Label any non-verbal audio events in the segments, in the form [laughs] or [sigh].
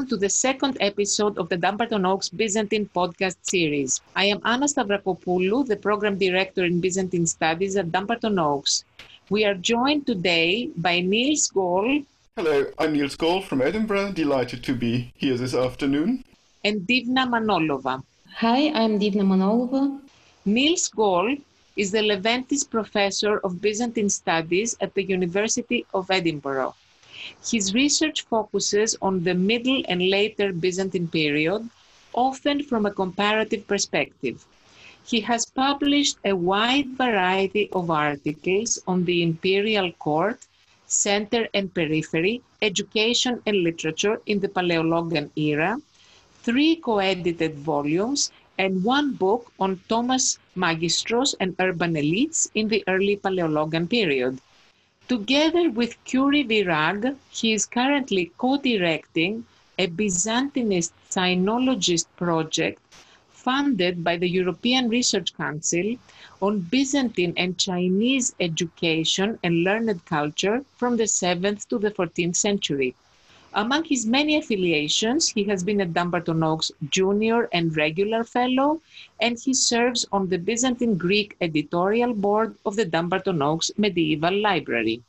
Welcome to the second episode of the Dumbarton Oaks Byzantine podcast series. I am Anna Stavrakopoulou, the program director in Byzantine Studies at Dumbarton Oaks. We are joined today by Niels Gaul. Hello, I'm Niels Gaul from Edinburgh. Delighted to be here this afternoon. And Divna Manolova. Hi, I'm Divna Manolova. Niels Gaul is the Leventis Professor of Byzantine Studies at the University of Edinburgh. His research focuses on the Middle and later Byzantine period, often from a comparative perspective. He has published a wide variety of articles on the imperial court, center and periphery, education and literature in the Paleologan era, three co-edited volumes, and one book on Thomas Magistros and urban elites in the early Paleologan period. Together with Curie Virág, he is currently co-directing a Byzantinist sinologist project funded by the European Research Council on Byzantine and Chinese education and learned culture from the 7th to the 14th century. Among his many affiliations, he has been a Dumbarton Oaks Junior and Regular Fellow, and he serves on the Byzantine Greek editorial board of the Dumbarton Oaks Medieval Library.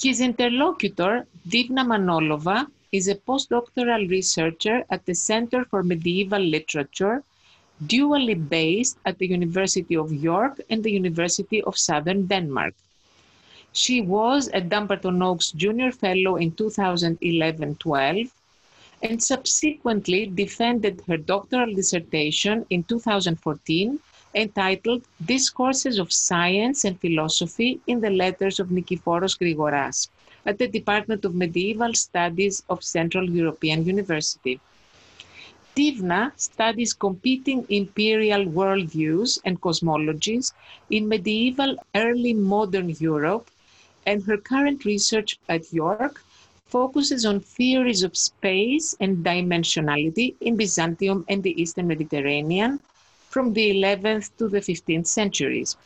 His interlocutor, Divna Manolova, is a postdoctoral researcher at the Center for Medieval Literature, dually based at the University of York and the University of Southern Denmark. She was a Dumbarton Oaks Junior Fellow in 2011-12 and subsequently defended her doctoral dissertation in 2014 entitled Discourses of Science and Philosophy in the Letters of Nikephoros Gregoras at the Department of Medieval Studies of Central European University. Divna studies competing imperial worldviews and cosmologies in medieval early modern Europe and her current research at York focuses on theories of space and dimensionality in Byzantium and the Eastern Mediterranean from the 11th to the 15th centuries.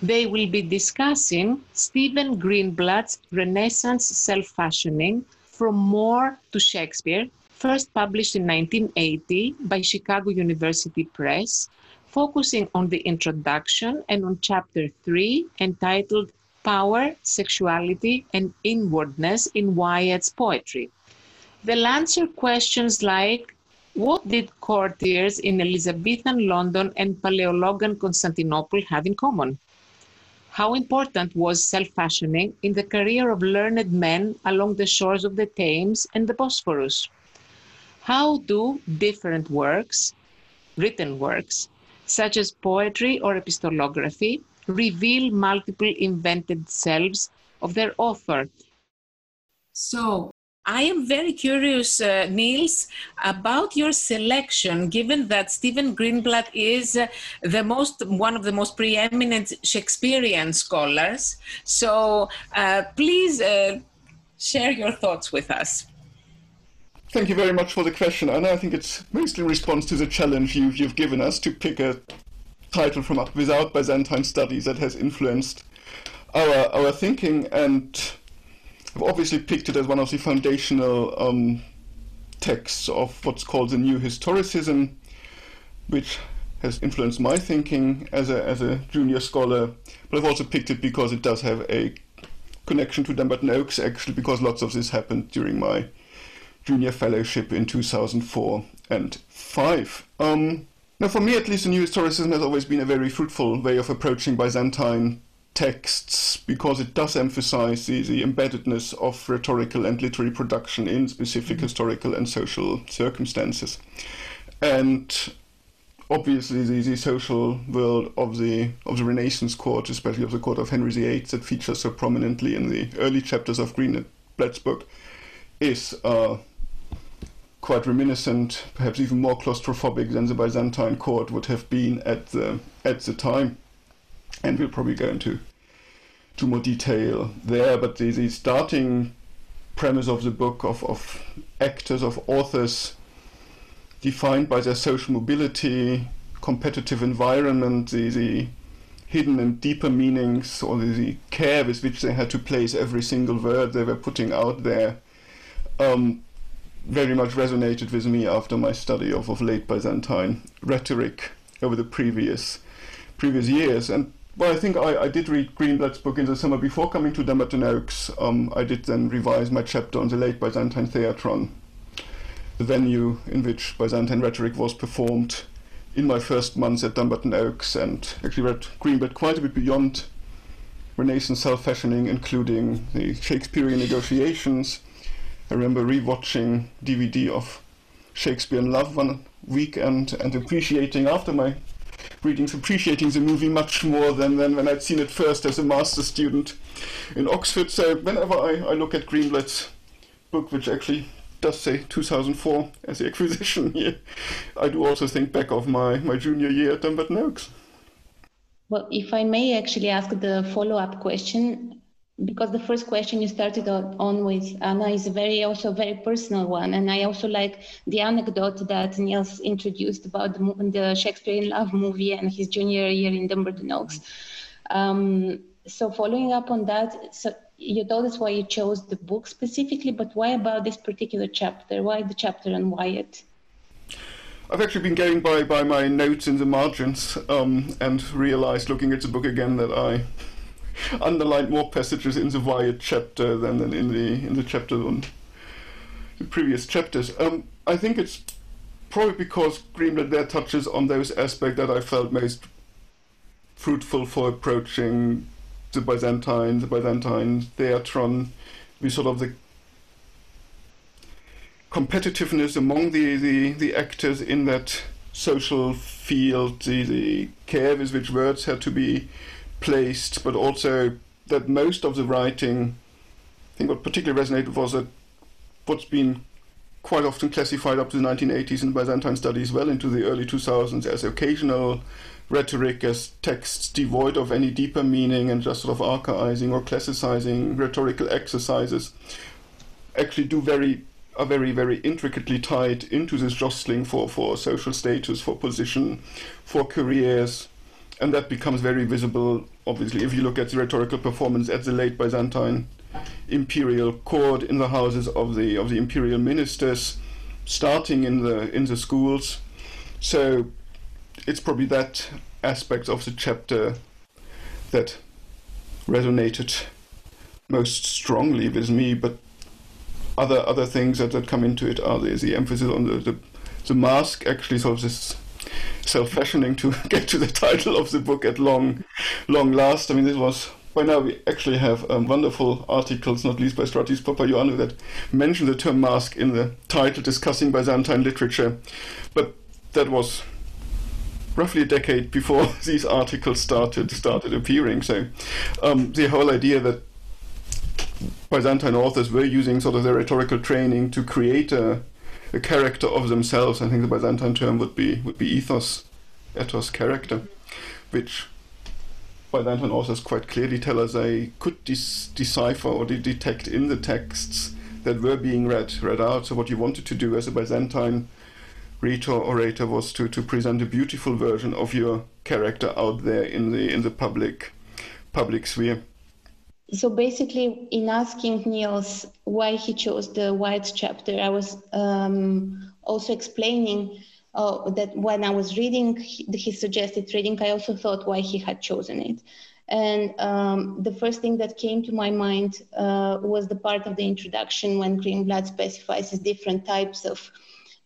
They will be discussing Stephen Greenblatt's Renaissance self-fashioning from More to Shakespeare, first published in 1980 by Chicago University Press, focusing on the introduction and on chapter 3 entitled power, sexuality, and inwardness in Wyatt's poetry. They'll answer questions like what did courtiers in Elizabethan London and Paleologan Constantinople have in common? How important was self fashioning in the career of learned men along the shores of the Thames and the Bosphorus? How do different works, written works, such as poetry or epistolography, reveal multiple invented selves of their author. So, I am very curious, uh, Niels, about your selection, given that Stephen Greenblatt is uh, the most one of the most preeminent Shakespearean scholars. So, uh, please uh, share your thoughts with us. Thank you very much for the question, and I think it's mostly in response to the challenge you've, you've given us to pick a title from without Byzantine studies that has influenced our our thinking, and I've obviously picked it as one of the foundational um, texts of what's called the New Historicism, which has influenced my thinking as a as a junior scholar. But I've also picked it because it does have a connection to Dumbarton Oaks, actually, because lots of this happened during my junior fellowship in 2004 and 5. Um, now, for me, at least, the new historicism has always been a very fruitful way of approaching Byzantine texts because it does emphasize the, the embeddedness of rhetorical and literary production in specific mm-hmm. historical and social circumstances. And obviously the, the social world of the of the Renaissance court, especially of the court of Henry VIII, that features so prominently in the early chapters of Green Greenblatt's book, is uh, quite reminiscent, perhaps even more claustrophobic than the Byzantine court would have been at the at the time. And we'll probably go into to more detail there. But the, the starting premise of the book of, of actors, of authors, defined by their social mobility, competitive environment, the, the hidden and deeper meanings, or the, the, care with which they had to place every single word they were putting out there, um, very much resonated with me after my study of, of late Byzantine rhetoric over the previous previous years. And well, I think I, I did read Greenblatt's book in the summer before coming to Dumbarton Oaks. Um, I did then revise my chapter on the late Byzantine theatron, the venue in which Byzantine rhetoric was performed in my first months at Dumbarton Oaks, and actually read Greenblatt quite a bit beyond Renaissance self-fashioning, including the Shakespearean negotiations. I remember rewatching DVD of Shakespeare in Love one weekend and appreciating after my readings, appreciating the movie much more than, than when I'd seen it first as a master student in Oxford. So whenever I, I look at Greenblatt's book, which actually does say 2004 as the acquisition [laughs] year, I do also think back of my, my junior year at Dumbarton Oaks. Well, if I may actually ask the follow-up question, because the first question you started on with Anna is a very also very personal one, and I also like the anecdote that Niels introduced about the, the Shakespeare in Love movie and his junior year in Dumbarton Oaks. Um, so following up on that, so you told us why you chose the book specifically, but why about this particular chapter? Why the chapter on Wyatt? I've actually been going by, by my notes in the margins um, and realized looking at the book again that I [laughs] underlined more passages in the Wyatt chapter than, than in the in the chapter on the previous chapters. Um, I think it's probably because Greenblatt there touches on those aspects that I felt most fruitful for approaching the Byzantine, the Byzantine theatron, with sort of the competitiveness among the, the, the actors in that social field, the, the care with which words had to be placed, but also that most of the writing, I think what particularly resonated was that what's been quite often classified up to the 1980s in Byzantine studies well into the early 2000s as occasional rhetoric, as texts devoid of any deeper meaning and just sort of archaizing or classicizing rhetorical exercises, actually do very are very, very intricately tied into this jostling for, for social status, for position, for careers. And that becomes very visible, obviously, if you look at the rhetorical performance at the late Byzantine imperial court in the houses of the of the imperial ministers, starting in the in the schools. So it's probably that aspect of the chapter that resonated most strongly with me, but other other things that, that come into it are the, the emphasis on the, the, the mask actually sort of this self-fashioning to [laughs] get to the title of the book at long long last. I mean this was by now we actually have um, wonderful articles, not least by Stratis Papaioannou, that mention the term mask in the title discussing Byzantine literature. But that was roughly a decade before [laughs] these articles started started appearing. So um, the whole idea that Byzantine authors were using sort of their rhetorical training to create a, a character of themselves. I think the Byzantine term would be would be ethos, ethos character, which Byzantine authors quite clearly tell us they could decipher or de- detect in the texts that were being read read out. So what you wanted to do as a Byzantine rhetor orator was to, to present a beautiful version of your character out there in the in the public public sphere so basically in asking niels why he chose the Wyatt chapter i was um, also explaining uh, that when i was reading his suggested reading i also thought why he had chosen it. And um, the first thing that came to my mind uh, was the part of the introduction when greenblatt specifies different types of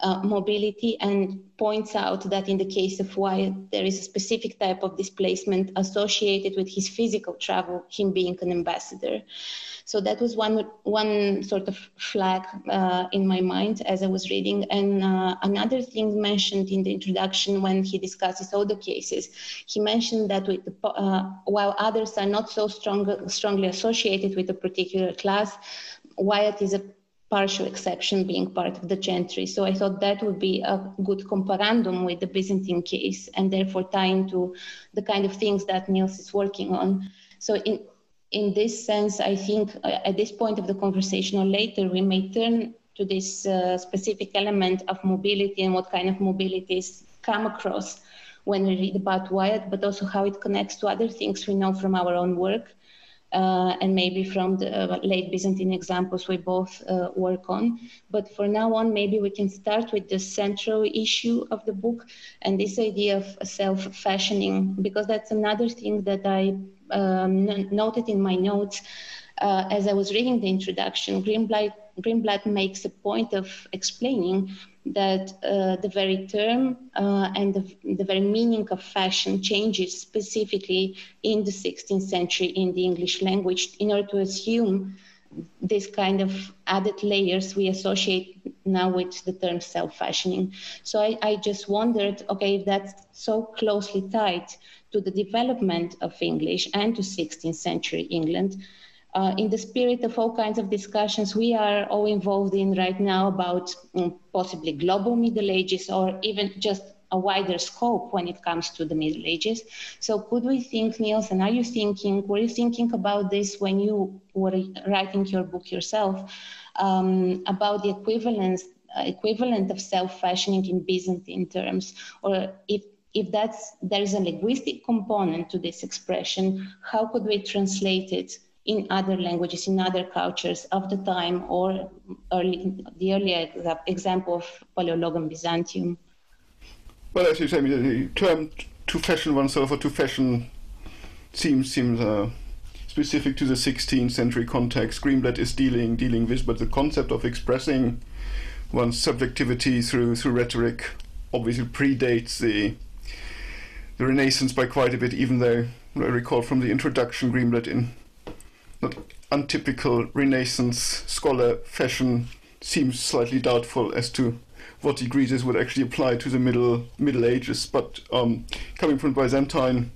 uh, mobility and points out that in the case of Wyatt, there is a specific type of displacement associated with his physical travel, him being an ambassador. So that was one one sort of flag uh, in my mind as I was reading. And uh, another thing mentioned in the introduction when he discusses all the cases, he mentioned that with the, uh, while others are not so strong, strongly associated with a particular class, Wyatt is a partial exception being part of the gentry. So I thought that would be a good comparandum with the Byzantine case and therefore tying to the kind of things that Niels is working on. So in, in this sense, I think uh, at this point of the conversation or later, we may turn to this uh, specific element of mobility and what kind of mobilities come across when we read about Wyatt, but also how it connects to other things we know from our own work uh, and maybe from the uh, late Byzantine examples we both uh, work on. But for now on, maybe we can start with the central issue of the book and this idea of self-fashioning, because that's another thing that I um, noted in my notes uh, as I was reading the introduction. Greenblatt, Greenblatt makes a point of explaining that uh, the very term uh, and the, the, very meaning of fashion changes specifically in the 16th century in the English language in order to assume this kind of added layers we associate now with the term self-fashioning. So I, I just wondered, okay, if that's so closely tied to the development of English and to 16th century England, uh, in the spirit of all kinds of discussions we are all involved in right now about um, possibly global Middle Ages or even just a wider scope when it comes to the Middle Ages. So could we think, Niels, and are you thinking, were you thinking about this when you were writing your book yourself, um, about the equivalence, uh, equivalent of self-fashioning in Byzantine terms, or if if that's there is a linguistic component to this expression, how could we translate it in other languages, in other cultures of the time, or early, the earlier example of Paleologan Byzantium. Well, as you say, the term to fashion oneself or to fashion seems seems uh, specific to the 16th century context. Greenblatt is dealing dealing with, but the concept of expressing one's subjectivity through through rhetoric obviously predates the the Renaissance by quite a bit. Even though I recall from the introduction, Greenblatt in not untypical Renaissance scholar fashion seems slightly doubtful as to what degree this would actually apply to the Middle Middle Ages. But um, coming from Byzantine,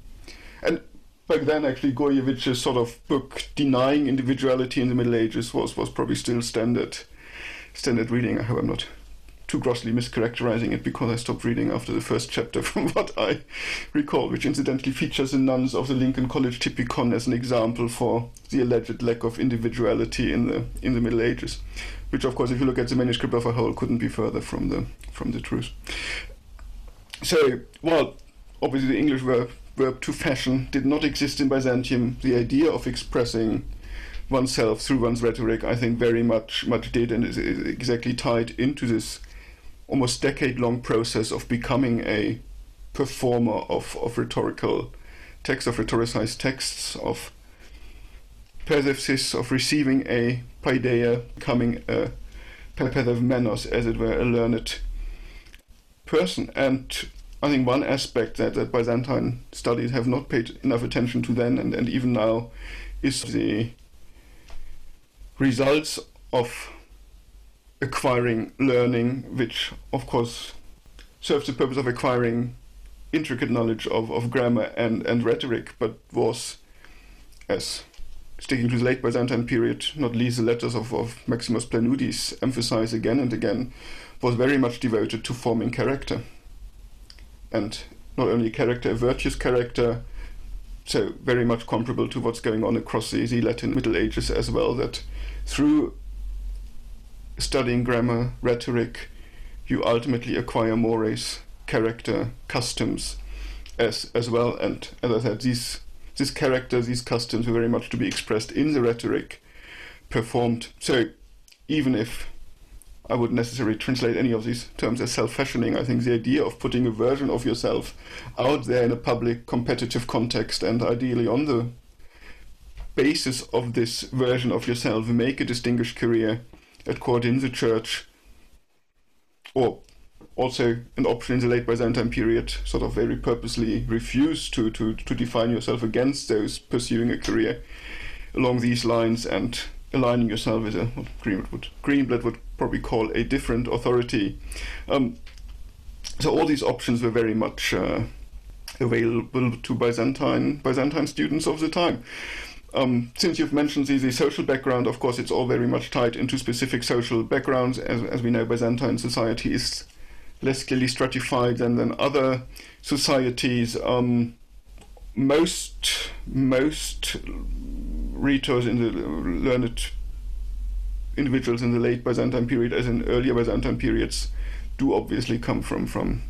and back then actually Gurevich's sort of book denying individuality in the Middle Ages was was probably still standard standard reading. I hope I'm not too grossly mischaracterizing it because I stopped reading after the first chapter [laughs] from what I recall, which incidentally features the nuns of the Lincoln College Typicon as an example for the alleged lack of individuality in the in the Middle Ages. Which of course if you look at the manuscript of a whole couldn't be further from the from the truth. So well obviously the English verb verb to fashion did not exist in Byzantium. The idea of expressing oneself through one's rhetoric, I think, very much much did, and is, is exactly tied into this almost decade long process of becoming a performer of, of rhetorical texts, of rhetoricized texts, of percepsis, of receiving a paideia, becoming a menos, as it were, a learned person. And I think one aspect that, that Byzantine studies have not paid enough attention to then and, and even now is the results of acquiring learning, which of course serves the purpose of acquiring intricate knowledge of, of grammar and, and rhetoric, but was, as sticking to the late Byzantine period, not least the letters of, of Maximus Planudes emphasize again and again, was very much devoted to forming character. And not only character, a virtuous character, so very much comparable to what's going on across the, the Latin Middle Ages as well, that through studying grammar, rhetoric, you ultimately acquire mores, character, customs, as as well. And as I said, these these characters, these customs, were very much to be expressed in the rhetoric performed. So even if I would necessarily translate any of these terms as self-fashioning. I think the idea of putting a version of yourself out there in a public competitive context and ideally on the basis of this version of yourself make a distinguished career at court in the church, or also an option in the late Byzantine period, sort of very purposely refused to, to, to define yourself against those pursuing a career along these lines and aligning yourself with a what Greenblatt would, Greenblatt would probably call a different authority. Um, so all these options were very much uh, available to Byzantine Byzantine students of the time. Um, since you've mentioned the, the, social background, of course, it's all very much tied into specific social backgrounds. As, as we know, Byzantine society is less clearly stratified than, than other societies. Um, most most rhetors in the learned individuals in the late Byzantine period, as in earlier Byzantine periods, do obviously come from from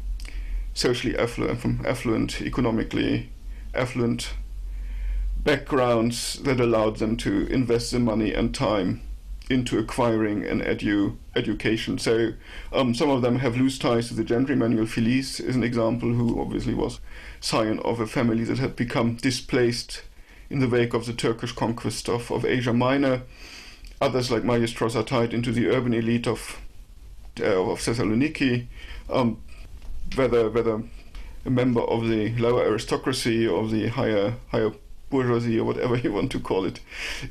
socially affluent, from affluent, economically affluent backgrounds that allowed them to invest the money and time into acquiring an edu education. So um, some of them have loose ties to the gentry. Emmanuel Philes is an example, who obviously was scion of a family that had become displaced in the wake of the Turkish conquest of, of Asia Minor. Others, like Magistros, are tied into the urban elite of uh, of Thessaloniki. Um, whether whether a member of the lower aristocracy or the higher higher bourgeoisie or whatever [laughs] you want to call it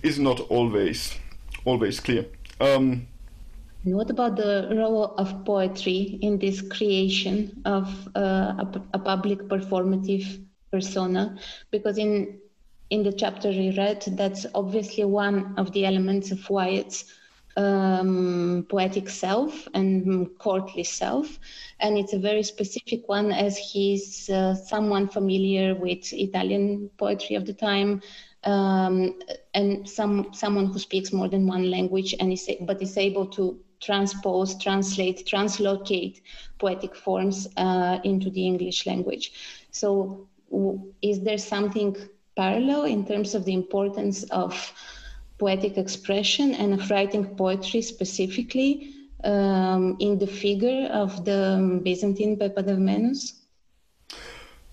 is not always always clear. Um, what about the role of poetry in this creation of uh, a, a, public performative persona? Because in in the chapter we read, that's obviously one of the elements of Wyatt's um, poetic self and courtly self, and it's a very specific one as he's uh, someone familiar with Italian poetry of the time. Um, and some someone who speaks more than one language and is but is able to transpose, translate, translocate poetic forms uh, into the English language. So, w- is there something parallel in terms of the importance of poetic expression and of writing poetry specifically um, in the figure of the Byzantine pepaideumenos?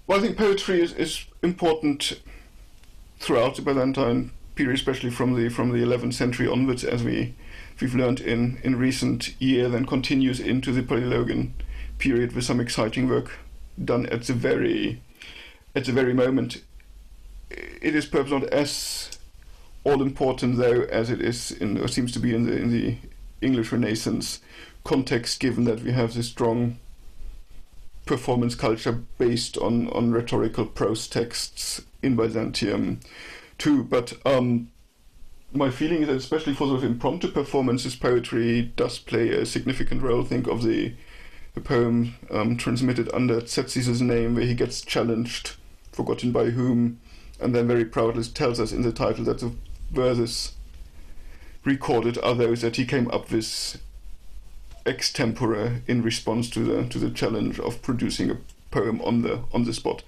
Well, I think poetry is, is important throughout the Byzantine period, especially from the from the 11th century onwards, as we we've learned in in recent years, and continues into the Paleologan period with some exciting work done at the very at the very moment. It is perhaps not as all important though as it is in or seems to be in the in the English Renaissance context, given that we have this strong performance culture based on on rhetorical prose texts in Byzantium too. But um, my feeling is that especially for sort of impromptu performances, poetry does play a significant role. Think of the the poem um, transmitted under Tzetzes' name, where he gets challenged, forgotten by whom, and then very proudly tells us in the title that the verses recorded are those that he came up with extempore in response to the to the challenge of producing a poem on the on the spot.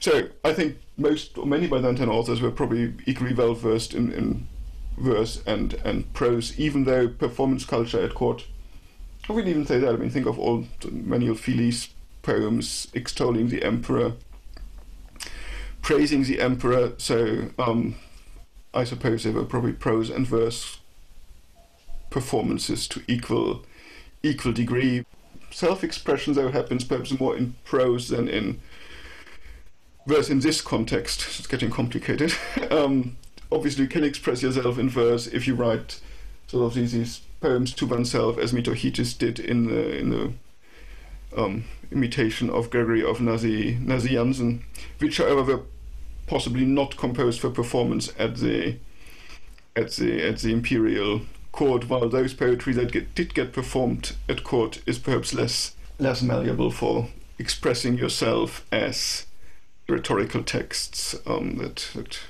So I think most or many Byzantine authors were probably equally well versed in, in verse and and prose, even though performance culture at court. I wouldn't even say that. I mean, think of all Manuel Philes poems extolling the emperor, praising the emperor. So um, I suppose there were probably prose and verse performances to equal equal degree. Self-expression, though, happens perhaps more in prose than in verse in this context. It's getting complicated. [laughs] um, obviously, you can express yourself in verse if you write sort of these, these poems to oneself, as Metochites did in the in the um, imitation of Gregory of Nazi Nazianzen, which, however, possibly not composed for performance at the at the at the imperial court, while those poetry that get, did get performed at court is perhaps less less malleable for expressing yourself as rhetorical texts um, that that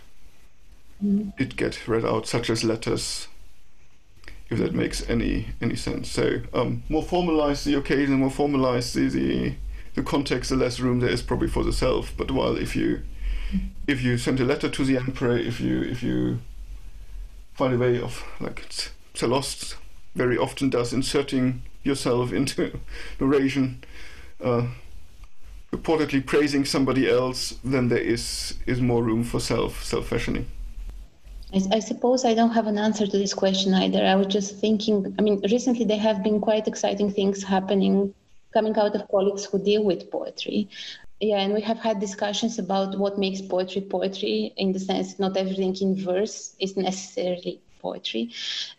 mm. did get read out, such as letters, if that makes any any sense. So um, more formalize the occasion, more formalize the, the the context, the less room there is probably for the self. But while if you if you send a letter to the emperor, if you if you find a way of like Psellos very often does, inserting yourself into [laughs] narration, uh, reportedly praising somebody else, then there is is more room for self self fashioning. I, I, suppose I don't have an answer to this question either. I was just thinking. I mean, recently there have been quite exciting things happening coming out of colleagues who deal with poetry. Yeah, and we have had discussions about what makes poetry poetry in the sense not everything in verse is necessarily poetry.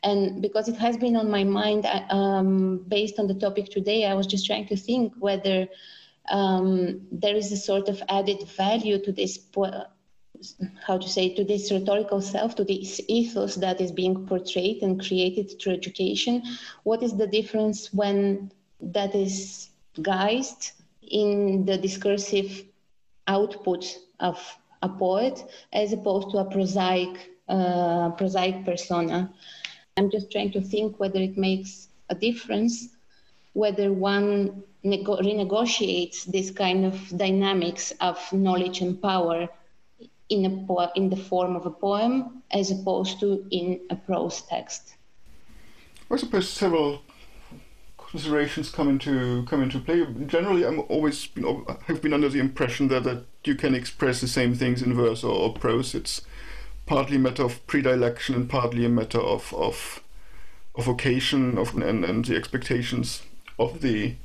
And because it has been on my mind um, based on the topic today, I was just trying to think whether um, there is a sort of added value to this. Po- how to say to this rhetorical self to this ethos that is being portrayed and created through education what is the difference when that is guised in the discursive output of a poet as opposed to a prosaic uh, prosaic persona. I'm just trying to think whether it makes a difference, whether one nego- renegotiates this kind of dynamics of knowledge and power in a po- in the form of a poem as opposed to in a prose text. I suppose several considerations come into come into play. Generally, I'm always been, have been under the impression that, that you can express the same things in verse or, or prose. It's partly a matter of predilection and partly a matter of of of occasion of and, and the expectations of the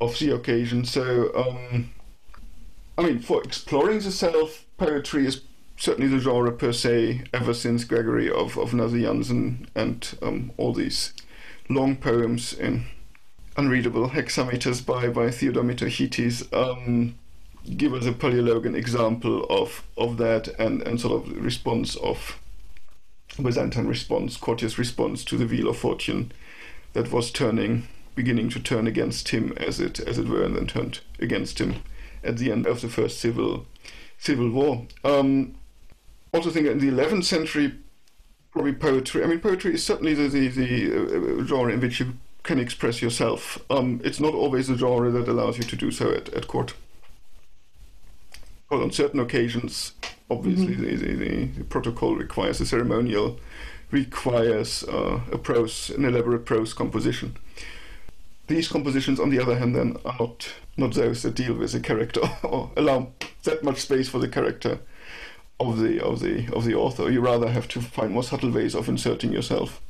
of the occasion. So, um, I mean, for exploring the self, poetry is certainly the genre per se ever since Gregory of of Nazianzen and um, all these long poems in unreadable hexameters by by Theodore Metochites um, give us a Paleologan example of of that and and sort of response of Byzantine response, courteous response to the wheel of fortune that was turning, beginning to turn against him as it as it were, and then turned against him at the end of the first civil civil war. Um, also think in the 11th century, probably poetry. I mean, poetry is certainly the the, the uh, genre in which you can express yourself. Um, it's not always a genre that allows you to do so at, at court. But on certain occasions, obviously, mm-hmm. the, the, the, protocol requires a ceremonial, requires uh, a prose, an elaborate prose composition. These compositions, on the other hand, then are not not those that deal with the character [laughs] or allow that much space for the character of the of the of the author. You rather have to find more subtle ways of inserting yourself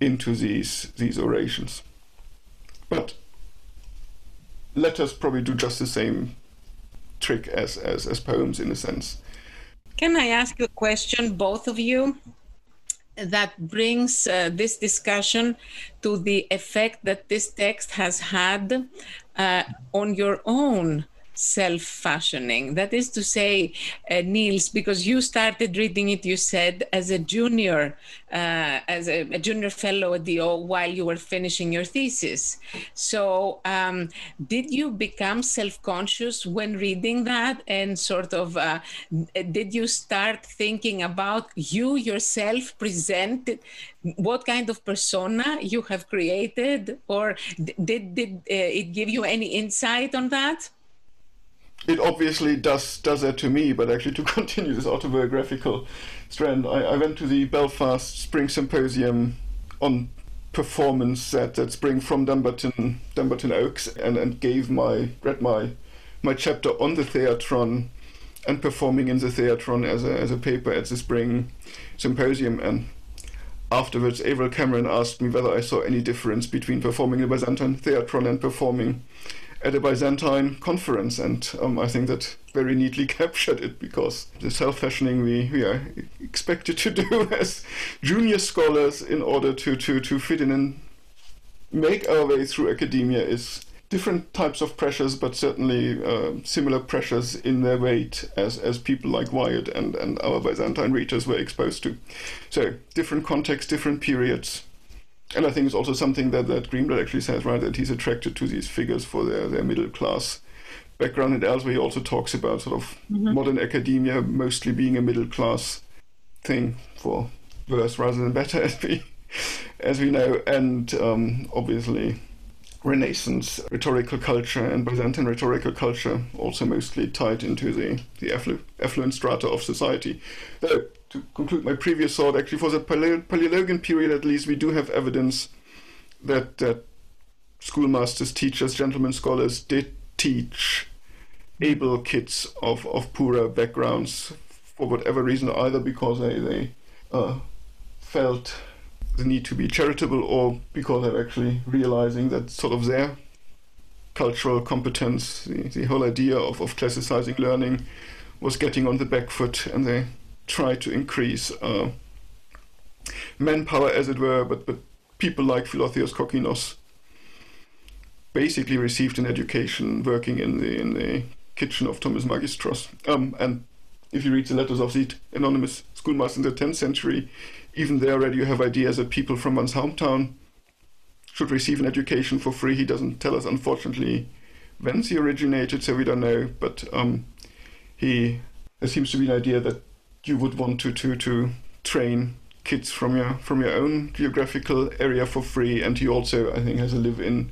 into these these orations. But let us probably do just the same trick as, as, as poems in a sense. Can I ask you a question, both of you? That brings uh, this discussion to the effect that this text has had uh, on your own self fashioning. That is to say, uh, Niels, because you started reading it, you said, as a junior, uh, as a, a, junior fellow at the O while you were finishing your thesis. So, um, did you become self conscious when reading that? And sort of, uh, did you start thinking about you yourself presented? What kind of persona you have created, or did, did uh, it give you any insight on that? It obviously does does that to me, but actually to [laughs] continue this autobiographical strand, I, I went to the Belfast Spring Symposium on performance at that spring from Dumbarton Dumbarton Oaks and, and gave my read my my chapter on the theatron and performing in the theatron as a as a paper at the spring symposium. And afterwards Averil Cameron asked me whether I saw any difference between performing in the Byzantine theatron and performing at a Byzantine conference, and um, I think that very neatly [laughs] captured it because the self-fashioning we, we are expected to do [laughs] as junior scholars in order to, to, to fit in and make our way through academia is different types of pressures, but certainly uh, similar pressures in their weight as, as people like Wyatt and, and our Byzantine readers were exposed to. So different contexts, different periods, and I think it's also something that, that Greenblatt actually says, right, that he's attracted to these figures for their, their middle class background. And elsewhere, he also talks about sort of mm-hmm. modern academia mostly being a middle class thing for worse rather than better, [laughs] as we, as we know. And um, obviously, Renaissance rhetorical culture and Byzantine rhetorical culture also mostly tied into the, the afflu- affluent strata of society. Though, to conclude my previous thought, actually, for the Polyologan period at least, we do have evidence that, that schoolmasters, teachers, gentlemen scholars did teach able kids of, of poorer backgrounds for whatever reason, either because they, they uh, felt the need to be charitable or because they're actually realizing that sort of their cultural competence, the, the whole idea of, of classicizing learning was getting on the back foot and they tried to increase uh, manpower as it were, but, but people like Philotheos Kokinos basically received an education working in the in the kitchen of Thomas Magistros. Um, and if you read the letters of the anonymous schoolmaster in the 10th century, even there already you have ideas that people from one's hometown should receive an education for free. He doesn't tell us, unfortunately, whence he originated, so we don't know. But um, he there seems to be an idea that you would want to to to train kids from your from your own geographical area for free, and he also, I think, has a live-in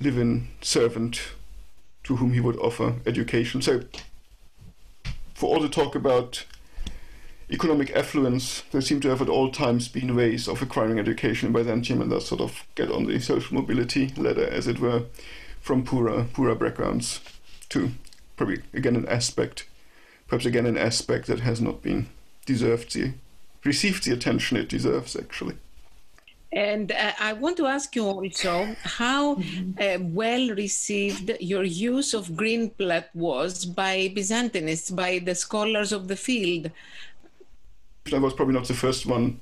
live-in servant to whom he would offer education. So for all the talk about economic affluence, there seem to have at all times been ways of acquiring education in Byzantium and thus sort of get on the social mobility ladder, as it were, from poorer, poorer backgrounds to probably again an aspect, perhaps again an aspect that has not been deserved the received the attention it deserves actually. And uh, I want to ask you also how uh, well received your use of green Greenblatt was by Byzantinists, by the scholars of the field. I was probably not the first one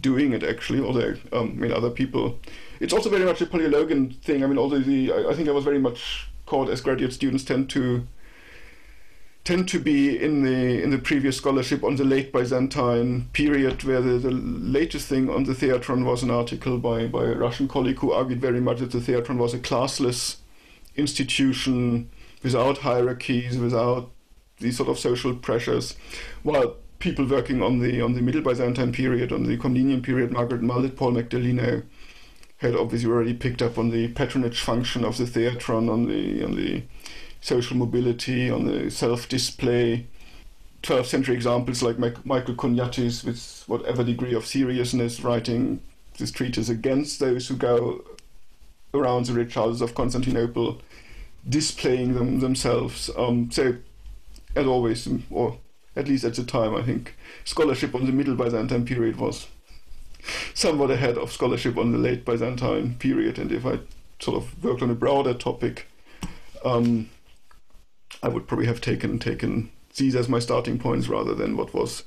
doing it actually, although um, I mean other people. It's also very much a Paleologan thing. I mean, although the I, I think I was very much called as graduate students tend to tend to be in the in the previous scholarship on the late Byzantine period, where the, the latest thing on the theatron was an article by, by a Russian colleague who argued very much that the theatron was a classless institution without hierarchies, without these sort of social pressures, while people working on the on the Middle Byzantine period, on the Komnenian period, Margaret Mullett, Paul Magdalino, had obviously already picked up on the patronage function of the theatron, on the on the social mobility, on the self-display. 12th century examples like Michael Choniates with whatever degree of seriousness writing this treatise against those who go around the rich houses of Constantinople displaying them themselves. Um, so, as always, or at least at the time, I think scholarship on the Middle Byzantine period was somewhat ahead of scholarship on the late Byzantine period. And if I sort of worked on a broader topic, um, I would probably have taken taken these as my starting points rather than what was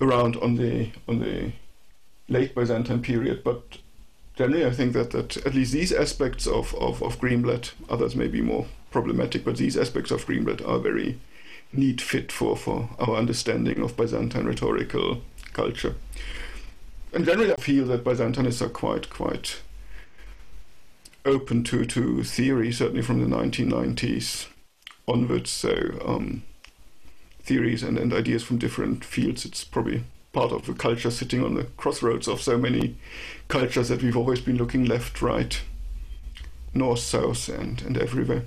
around on the on the late Byzantine period. But generally, I think that, that at least these aspects of, of, of Greenblatt, others may be more problematic, but these aspects of Greenblatt are very neat fit for, for our understanding of Byzantine rhetorical culture. And generally, I feel that Byzantinists are quite quite open to, to theory, certainly from the 1990s onwards. So um, theories and, and ideas from different fields. It's probably part of the culture sitting on the crossroads of so many cultures that we've always been looking left, right, north, south, and, and everywhere.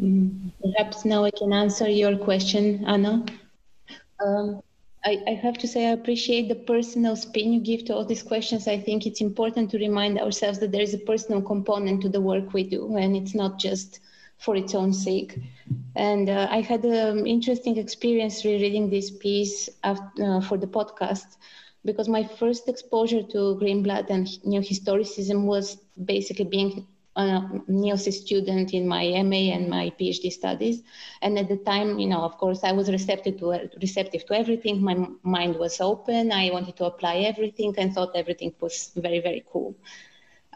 Mm, perhaps now I can answer your question, Anna. Um, I, I, have to say I appreciate the personal spin you give to all these questions. I think it's important to remind ourselves that there is a personal component to the work we do, and it's not just for its own sake. And uh, I had an interesting experience rereading this piece after, uh, for the podcast because my first exposure to Greenblatt and neo historicism was basically being a neo student in my MA and my PhD studies. And at the time, you know, of course, I was receptive to receptive to everything. My mind was open. I wanted to apply everything and thought everything was very, very cool.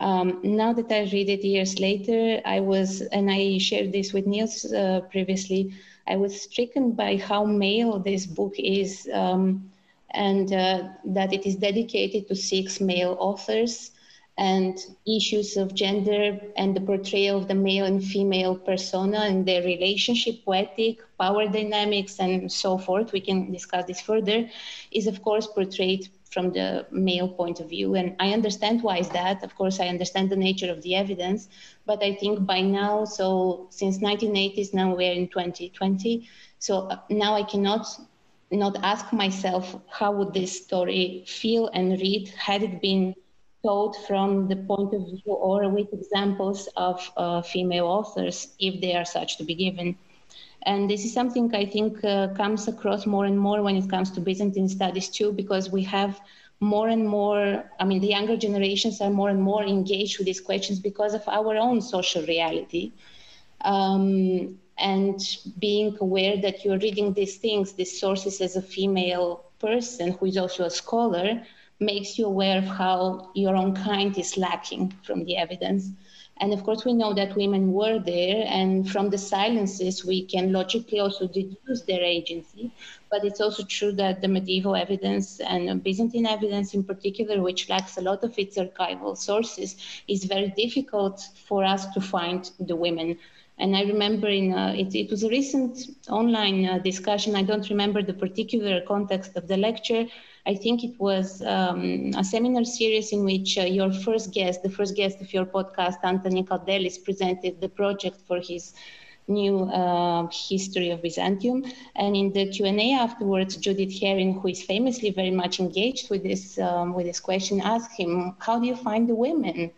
Um, now that I read it years later, I was, and I shared this with Niels uh, previously, I was stricken by how male this book is um, and uh, that it is dedicated to six male authors and issues of gender and the portrayal of the male and female persona and their relationship, poetic, power dynamics, and so forth. We can discuss this further, is of course portrayed from the male point of view. And I understand why is that. Of course, I understand the nature of the evidence, but I think by now, so since 1980s, now we're in 2020. So uh, now I cannot not ask myself how would this story feel and read had it been from the point of view or with examples of uh, female authors, if they are such to be given. And this is something I think uh, comes across more and more when it comes to Byzantine studies too, because we have more and more, I mean, the younger generations are more and more engaged with these questions because of our own social reality. Um, and being aware that you're reading these things, these sources as a female person who is also a scholar, makes you aware of how your own kind is lacking from the evidence. And of course, we know that women were there, and from the silences, we can logically also deduce their agency. But it's also true that the medieval evidence and Byzantine evidence, in particular, which lacks a lot of its archival sources, is very difficult for us to find the women. And I remember in uh, it, it, was a recent online uh, discussion. I don't remember the particular context of the lecture, I think it was um, a seminar series in which uh, your first guest, the first guest of your podcast, Anthony Kaldellis, presented the project for his new uh, history of Byzantium. And in the Q&A afterwards, Judith Herrin, who is famously very much engaged with this, um, with this question, asked him, how do you find the women?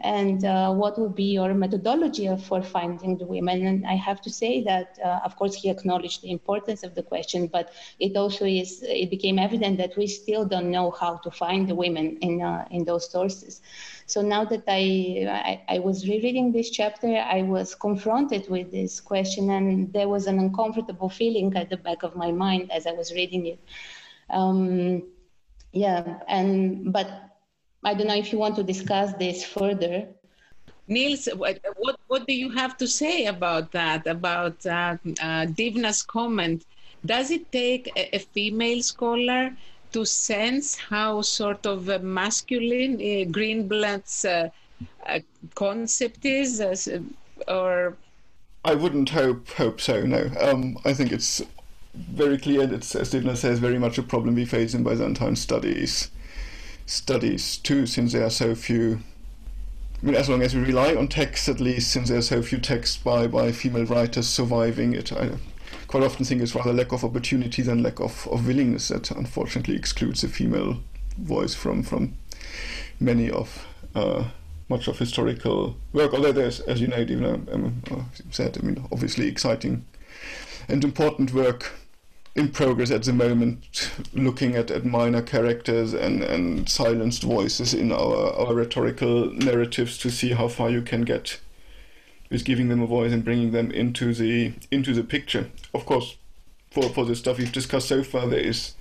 And uh, what would be your methodology for finding the women? And I have to say that, uh, of course, he acknowledged the importance of the question, but it also is it became evident that we still don't know how to find the women in uh, in those sources. So now that I, I, I was rereading this chapter, I was confronted with this question, and there was an uncomfortable feeling at the back of my mind as I was reading it. Um, yeah, and but I don't know if you want to discuss this further. Niels, what, what, what do you have to say about that, about uh, uh, Divna's comment? Does it take a, a, female scholar to sense how sort of masculine uh, Greenblatt's uh, uh, concept is, or? I wouldn't hope hope so. No, um, I think it's very clear. It's as Divna says, very much a problem we face in Byzantine studies studies too, since there are so few. I mean, as long as we rely on texts, at least, since there are so few texts by, by female writers surviving it, I quite often think it's rather lack of opportunity than lack of, of willingness that unfortunately excludes the female voice from from many of uh, much of historical work. Although there's, as you know, even um, um, said, I mean, obviously exciting and important work in progress at the moment, looking at, at minor characters and, and silenced voices in our, our rhetorical narratives to see how far you can get with giving them a voice and bringing them into the into the picture. Of course, for, for the stuff we've discussed so far, there is,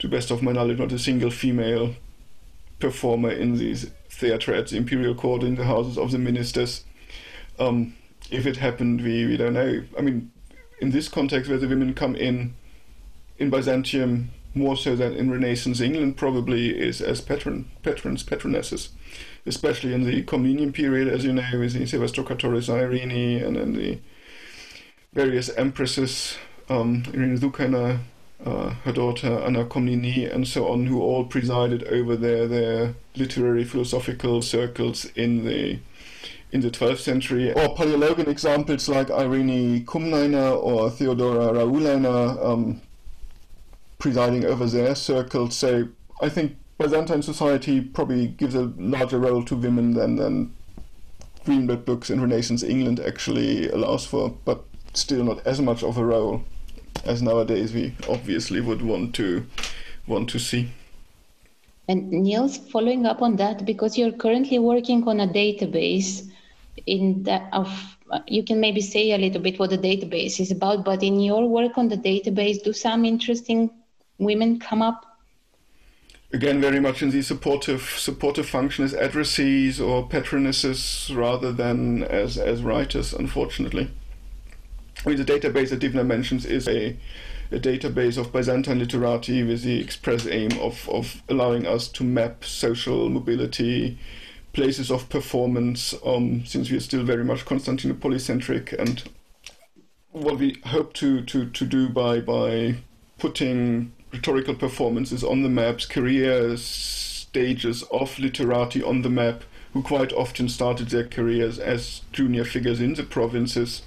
to best of my knowledge, not a single female performer in these theatre at the imperial court in the houses of the ministers. Um, if it happened, we, we don't know. I mean, in this context where the women come in in Byzantium more so than in Renaissance England probably is as patron patrons patronesses, especially in the Comnenian period, as you know, with the Sevastokratores Irene and then the various empresses, um, Irene Doukaina, uh, her daughter Anna Komnene, and so on, who all presided over their their literary philosophical circles in the in the 12th century, or Paleologan examples like Irene Choumnaina or Theodora Raulina, um, presiding over their circles. So I think Byzantine society probably gives a larger role to women than, than Greenblatt books in Renaissance England actually allows for, but still not as much of a role as nowadays we obviously would want to want to see. And Niels, following up on that, because you're currently working on a database in that of you can maybe say a little bit what the database is about, but in your work on the database, do some interesting women come up? Again, very much in the supportive supportive function as addressees or patronesses rather than as as writers. Unfortunately, I mean the database that Divna mentions is a a database of Byzantine literati with the express aim of, of allowing us to map social mobility, places of performance, um, since we are still very much Constantinople-centric, and what we hope to, to, to do by by putting rhetorical performances on the maps, career stages of literati on the map, who quite often started their careers as junior figures in the provinces,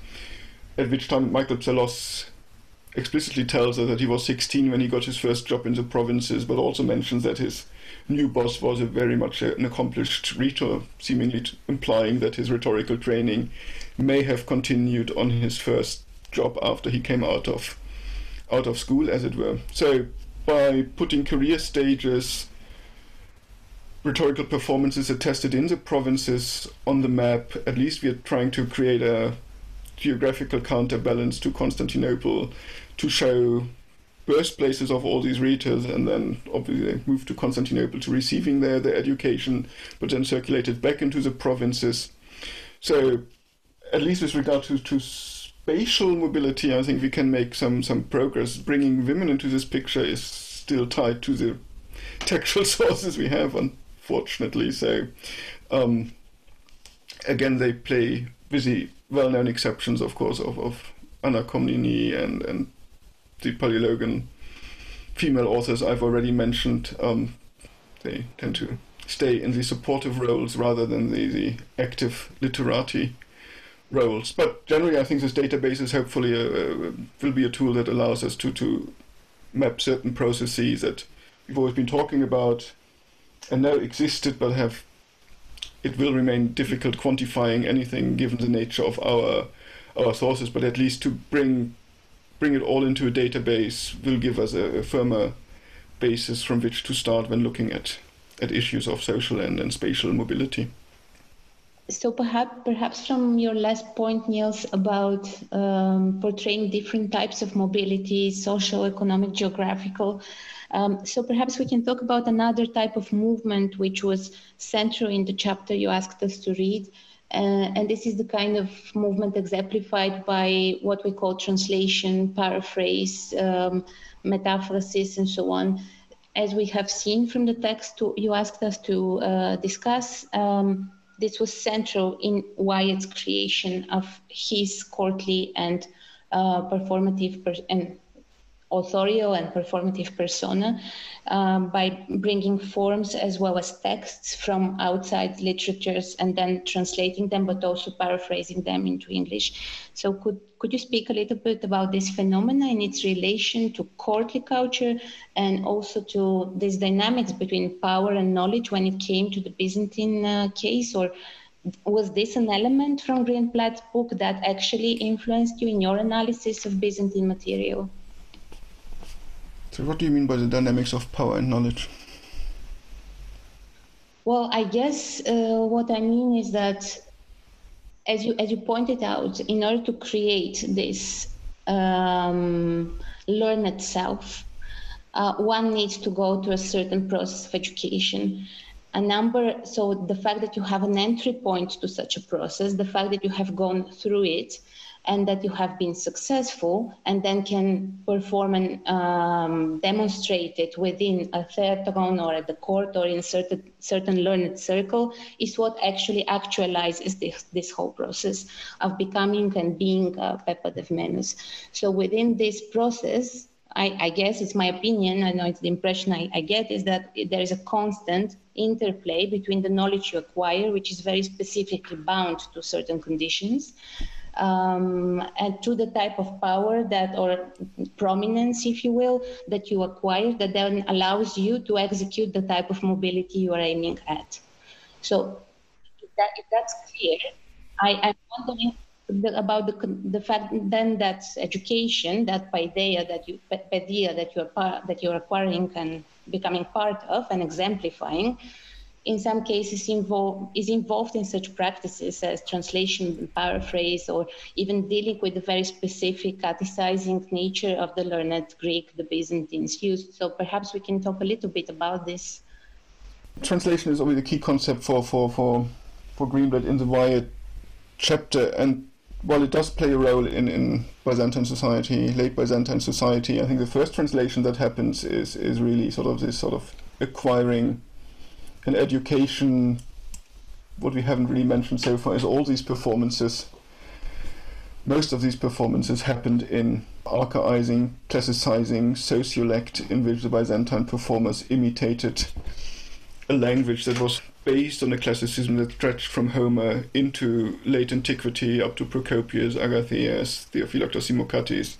at which time Michael Psellos explicitly tells us that he was 16 when he got his first job in the provinces, but also mentions that his new boss was a very much an accomplished rhetor, seemingly implying that his rhetorical training may have continued on his first job after he came out of out of school, as it were. So by putting career stages, rhetorical performances attested in the provinces on the map, at least we are trying to create a geographical counterbalance to Constantinople to show birthplaces of all these rhetors and then obviously they moved to Constantinople to receiving their, their education, but then circulated back into the provinces. So at least with regard to, to spatial mobility, I think we can make some some progress. Bringing women into this picture is still tied to the [laughs] textual sources we have, unfortunately. So, um, again, they play with the well-known exceptions, of course, of, of Anna Komnene and and the Paleologan female authors I've already mentioned. Um, they tend to stay in the supportive roles rather than the, the active literati roles. But generally, I think this database is hopefully a, a, will be a tool that allows us to, to map certain processes that we've always been talking about and know existed but have it will remain difficult quantifying anything given the nature of our our sources, but at least to bring bring it all into a database will give us a, a firmer basis from which to start when looking at at issues of social and, and spatial mobility. So perhaps, perhaps from your last point, Niels, about um, portraying different types of mobility, social, economic, geographical. Um, so perhaps we can talk about another type of movement which was central in the chapter you asked us to read. Uh, and this is the kind of movement exemplified by what we call translation, paraphrase, um, and so on. As we have seen from the text to, you asked us to uh, discuss, um, this was central in Wyatt's creation of his courtly and uh, performative per- and authorial and performative persona um, by bringing forms as well as texts from outside literatures and then translating them, but also paraphrasing them into English. So, could could you speak a little bit about this phenomena and its relation to courtly culture and also to these dynamics between power and knowledge when it came to the Byzantine uh, case, or was this an element from Greenblatt's book that actually influenced you in your analysis of Byzantine material? So, what do you mean by the dynamics of power and knowledge? Well, I guess uh, what I mean is that, as you as you pointed out, in order to create this um, learned self, uh, one needs to go through a certain process of education. A number, so the fact that you have an entry point to such a process, the fact that you have gone through it, and that you have been successful and then can perform and um, demonstrate it within a theatron or at the court or in certain, certain learned circle is what actually actualizes this, this whole process of becoming and being a Pepa de Menos. So within this process, I, I, guess it's my opinion, I know it's the impression I, I get, is that there is a constant interplay between the knowledge you acquire, which is very specifically bound to certain conditions, um, and to the type of power that or prominence, if you will, that you acquire that then allows you to execute the type of mobility you are aiming at. So if, that, if that's clear, I, am wondering the, about the, the fact then that education, that paideia that you paideia that you're that you're acquiring and becoming part of and exemplifying in some cases involve, is involved in such practices as translation paraphrase or even dealing with the very specific atticizing nature of the learned Greek the Byzantines used. So perhaps we can talk a little bit about this. Translation is always a key concept for, for, for, for Greenblatt in the Wyatt chapter and while it does play a role in, in Byzantine society, late Byzantine society, I think the first translation that happens is, is really sort of this sort of acquiring in education, what we haven't really mentioned so far is all these performances. Most of these performances happened in archaizing, classicizing, sociolect, in which the Byzantine performers imitated a language that was based on a classicism that stretched from Homer into late antiquity up to Procopius, Agathias, Theophylactos Simokatis,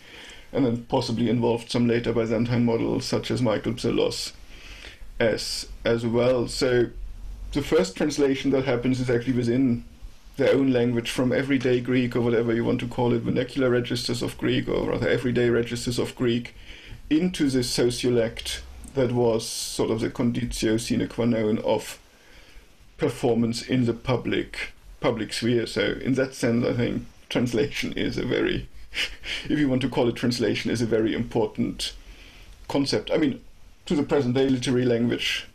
and then possibly involved some later Byzantine models such as Michael Psellos as as well. So the first translation that happens is actually within their own language from everyday Greek or whatever you want to call it, vernacular registers of Greek or rather everyday registers of Greek into this sociolect that was sort of the conditio sine qua non of performance in the public public sphere. So in that sense I think translation is a very [laughs] if you want to call it translation is a very important concept. I mean to the present day literary language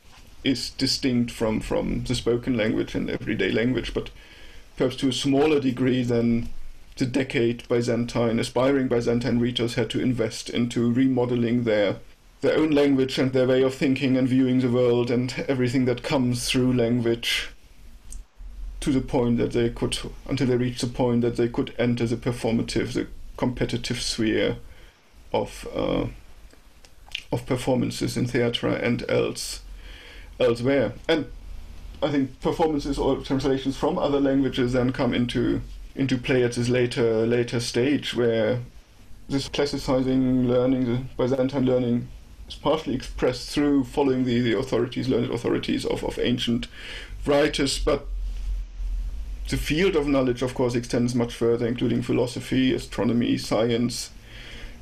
is distinct from, from the spoken language and everyday language, but perhaps to a smaller degree than the decade Byzantine, aspiring Byzantine readers had to invest into remodeling their their own language and their way of thinking and viewing the world and everything that comes through language to the point that they could until they reached the point that they could enter the performative, the competitive sphere of uh, of performances in theatre and else elsewhere. And I think performances or translations from other languages then come into into play at this later later stage where this classicizing learning, the Byzantine learning, is partially expressed through following the, the authorities, learned authorities of, of ancient writers, but the field of knowledge, of course, extends much further, including philosophy, astronomy, science,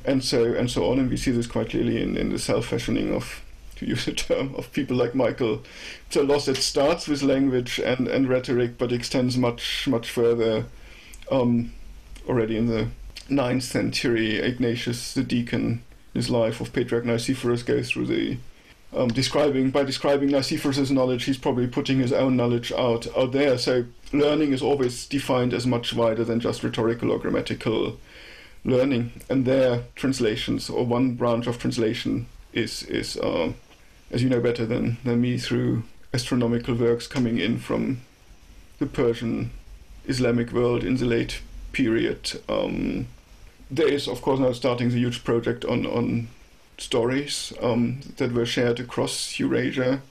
and so and so on. And we see this quite clearly in, in the self-fashioning of, to use a term, of people like Michael Psellos. It starts with language and, and rhetoric, but extends much much further. Um, already in the ninth century, Ignatius the deacon, his life of Patriarch Nicephorus goes through the um, describing by describing Nicephorus's knowledge, he's probably putting his own knowledge out out there. So learning is always defined as much wider than just rhetorical or grammatical learning. And their translations, or one branch of translation, is is uh, as you know better than than me, through astronomical works coming in from the Persian Islamic world in the late period. Um, there is, of course, now starting the huge project on on stories um, that were shared across Eurasia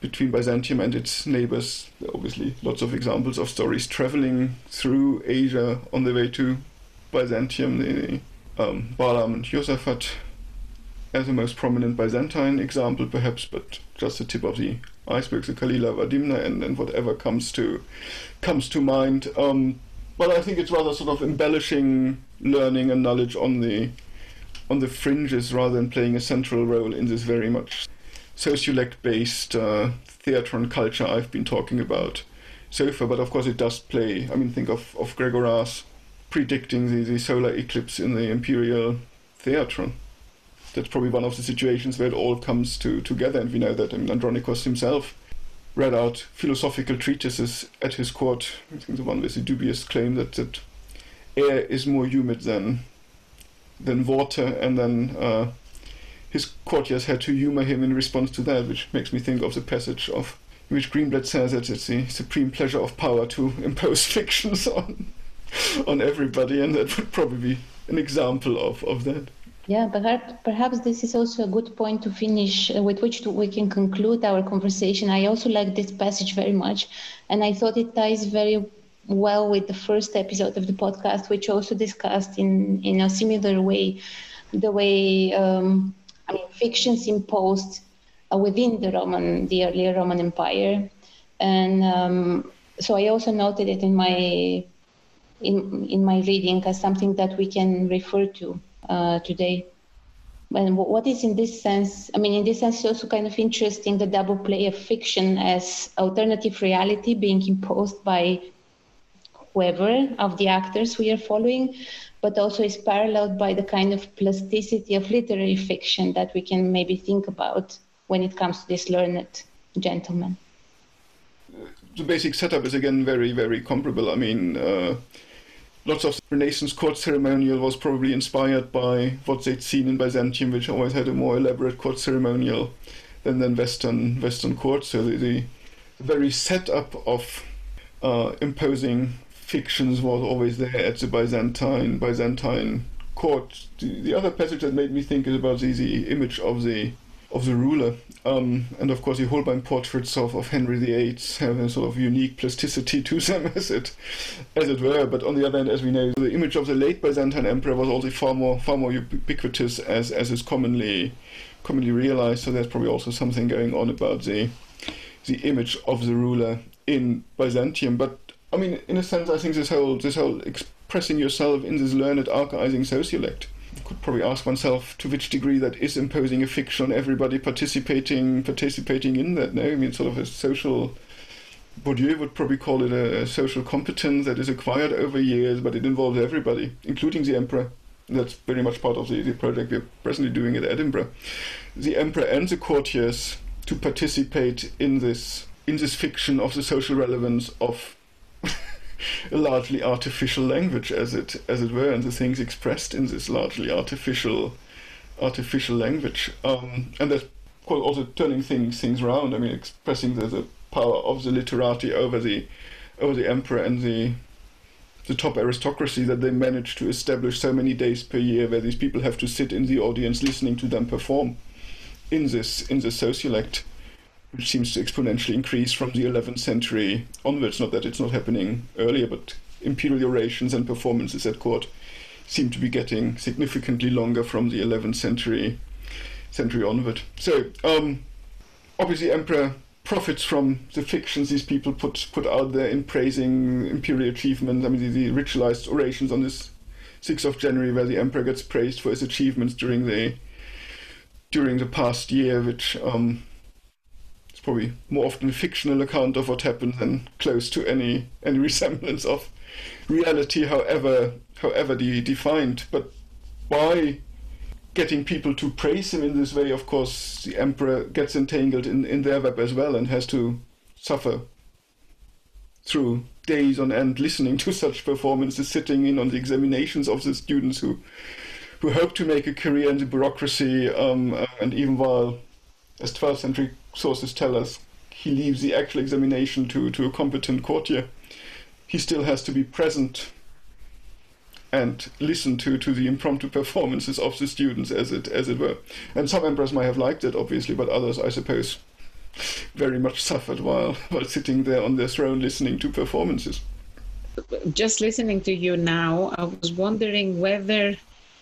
between Byzantium and its neighbors. Obviously, lots of examples of stories traveling through Asia on the way to Byzantium. The um, Barlaam and Josaphat as the most prominent Byzantine example, perhaps, but just the tip of the iceberg, the Kalila wa Dimna, and, whatever comes to comes to mind. Um, but I think it's rather sort of embellishing learning and knowledge on the on the fringes rather than playing a central role in this very much sociolect based uh, theatre and culture I've been talking about so far. But of course, it does play. I mean, think of, of Gregoras predicting the, the solar eclipse in the imperial theatre. That's probably one of the situations where it all comes to together, and we know that I mean, Andronikos himself read out philosophical treatises at his court. I think the one with the dubious claim that, that air is more humid than than water, and then uh, his courtiers had to humor him in response to that, which makes me think of the passage of which Greenblatt says that it's the supreme pleasure of power to [laughs] impose fictions on [laughs] on everybody, and that would probably be an example of, of that. Yeah, perhaps, perhaps this is also a good point to finish uh, with which to, we can conclude our conversation. I also like this passage very much, and I thought it ties very well with the first episode of the podcast, which also discussed in, in a similar way the way um, I mean, fictions imposed uh, within the Roman, the earlier Roman Empire, and um, so I also noted it in my in in my reading as something that we can refer to uh, today. And what is in this sense? I mean, in this sense, it's also kind of interesting the double play of fiction as alternative reality being imposed by whoever of the actors we are following, but also is paralleled by the kind of plasticity of literary fiction that we can maybe think about when it comes to this learned gentleman. The basic setup is again very, very comparable. I mean, uh, lots of Renaissance court ceremonial was probably inspired by what they'd seen in Byzantium, which always had a more elaborate court ceremonial than than Western Western court. So the, the very setup of uh, imposing fictions was always there at the Byzantine Byzantine court. The, the other passage that made me think is about the, the image of the of the ruler, um, and of course the Holbein portraits of, of Henry VIII have a sort of unique plasticity to [laughs] them, as it as it were. But on the other hand, as we know, the image of the late Byzantine emperor was also far more far more ubiquitous as as is commonly commonly realized. So there's probably also something going on about the the image of the ruler in Byzantium. But I mean, in a sense, I think this whole this whole expressing yourself in this learned archaizing sociolect could probably ask oneself to which degree that is imposing a fiction on everybody participating participating in that. No, I mean, sort of a social. Bourdieu would probably call it a, a social competence that is acquired over years, but it involves everybody, including the emperor. That's very much part of the, the project we're presently doing at Edinburgh. The emperor and the courtiers to participate in this in this fiction of the social relevance of a [laughs] largely artificial language, as it as it were, and the things expressed in this largely artificial artificial language. Um, and that's also turning things things around. I mean, expressing the, the power of the literati over the over the emperor and the the top aristocracy that they managed to establish so many days per year where these people have to sit in the audience listening to them perform in this in this sociolect which seems to exponentially increase from the 11th century onwards. Not that it's not happening earlier, but imperial orations and performances at court seem to be getting significantly longer from the 11th century century onward. So um, obviously, Emperor profits from the fictions these people put put out there in praising imperial achievements. I mean, the, the ritualized orations on this 6th of January, where the emperor gets praised for his achievements during the during the past year, which um, probably more often a fictional account of what happened than close to any any [laughs] resemblance of reality, however however de- defined. But by getting people to praise him in this way, of course, the emperor gets entangled in, in their web as well and has to suffer through days on end listening [laughs] to such performances, sitting in on the examinations of the students who who hope to make a career in the bureaucracy, um, and even while, as 12th century sources tell us, he leaves the actual examination to, to a competent courtier, he still has to be present and listen to, to the impromptu performances of the students as it as it were. And some emperors might have liked it, obviously, but others, I suppose, very much suffered while [laughs] while sitting there on their throne listening to performances. Just listening to you now, I was wondering whether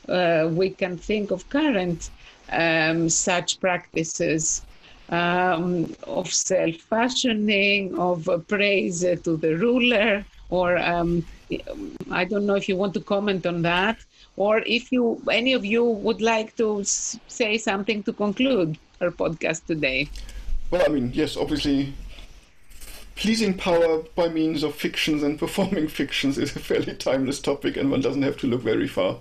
uh, we can think of current um, such practices um, of self-fashioning, of uh, praise to the ruler, or um, I don't know if you want to comment on that, or if you any of you would like to say something to conclude our podcast today. Well, I mean, yes, obviously, pleasing power by means of fictions and performing fictions is a fairly timeless topic, and one doesn't have to look very far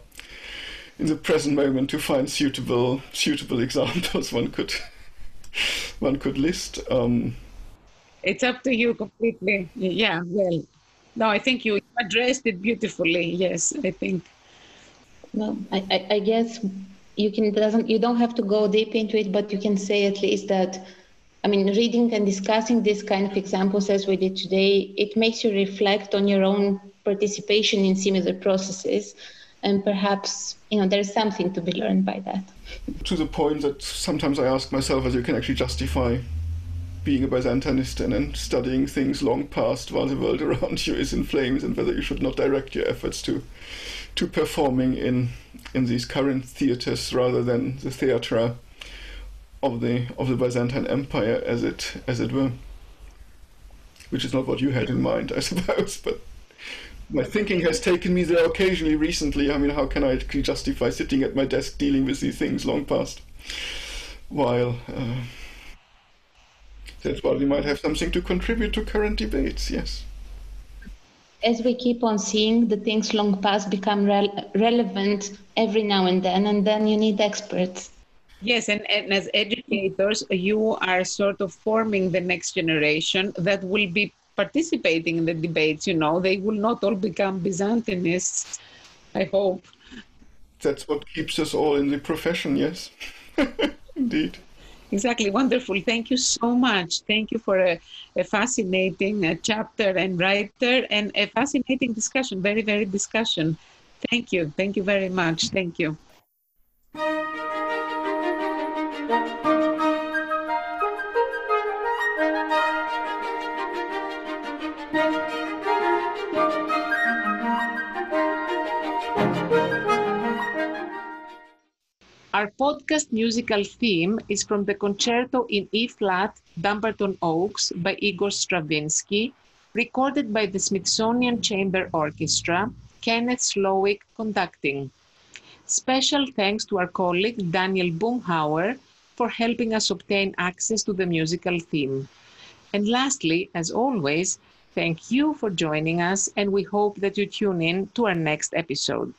in the present moment to find suitable suitable [laughs] examples. One could [laughs] one could list. Um, it's up to you completely. Yeah, well, no, I think you addressed it beautifully. Yes, I think. Well, I, I, I guess you can doesn't you don't have to go deep into it, but you can say at least that. I mean, reading and discussing these kind of examples as we did today, it makes you reflect on your own participation in similar processes, and perhaps you know there's something to be learned by that. To the point that sometimes I ask myself whether you can actually justify being a Byzantinist and studying things long past while the world [laughs] around you is in flames, and whether you should not direct your efforts to to performing in in these current theaters rather than the theatre of the of the Byzantine Empire as it as it were. Which is not what you had in mind, I [laughs] suppose, but my thinking has taken me there occasionally recently. I mean, how can I justify sitting at my desk dealing with these things long past while uh, that's why we might have something to contribute to current debates, yes. As we keep on seeing the things long past become re- relevant every now and then, and then you need experts. Yes, and, and as educators, you are sort of forming the next generation that will be participating in the debates. You know, they will not all become Byzantinists, I hope. That's what keeps us all in the profession, yes. [laughs] Indeed. Exactly. Wonderful. Thank you so much. Thank you for a, a fascinating uh, chapter and writer and a fascinating discussion. Very, very discussion. Thank you. Thank you very much. Thank you. Our podcast musical theme is from the concerto in E flat, Dumbarton Oaks by Igor Stravinsky, recorded by the Smithsonian Chamber Orchestra, Kenneth Slowik conducting. Special thanks to our colleague Daniel Boomhower for helping us obtain access to the musical theme. And lastly, as always, thank you for joining us, and we hope that you tune in to our next episode.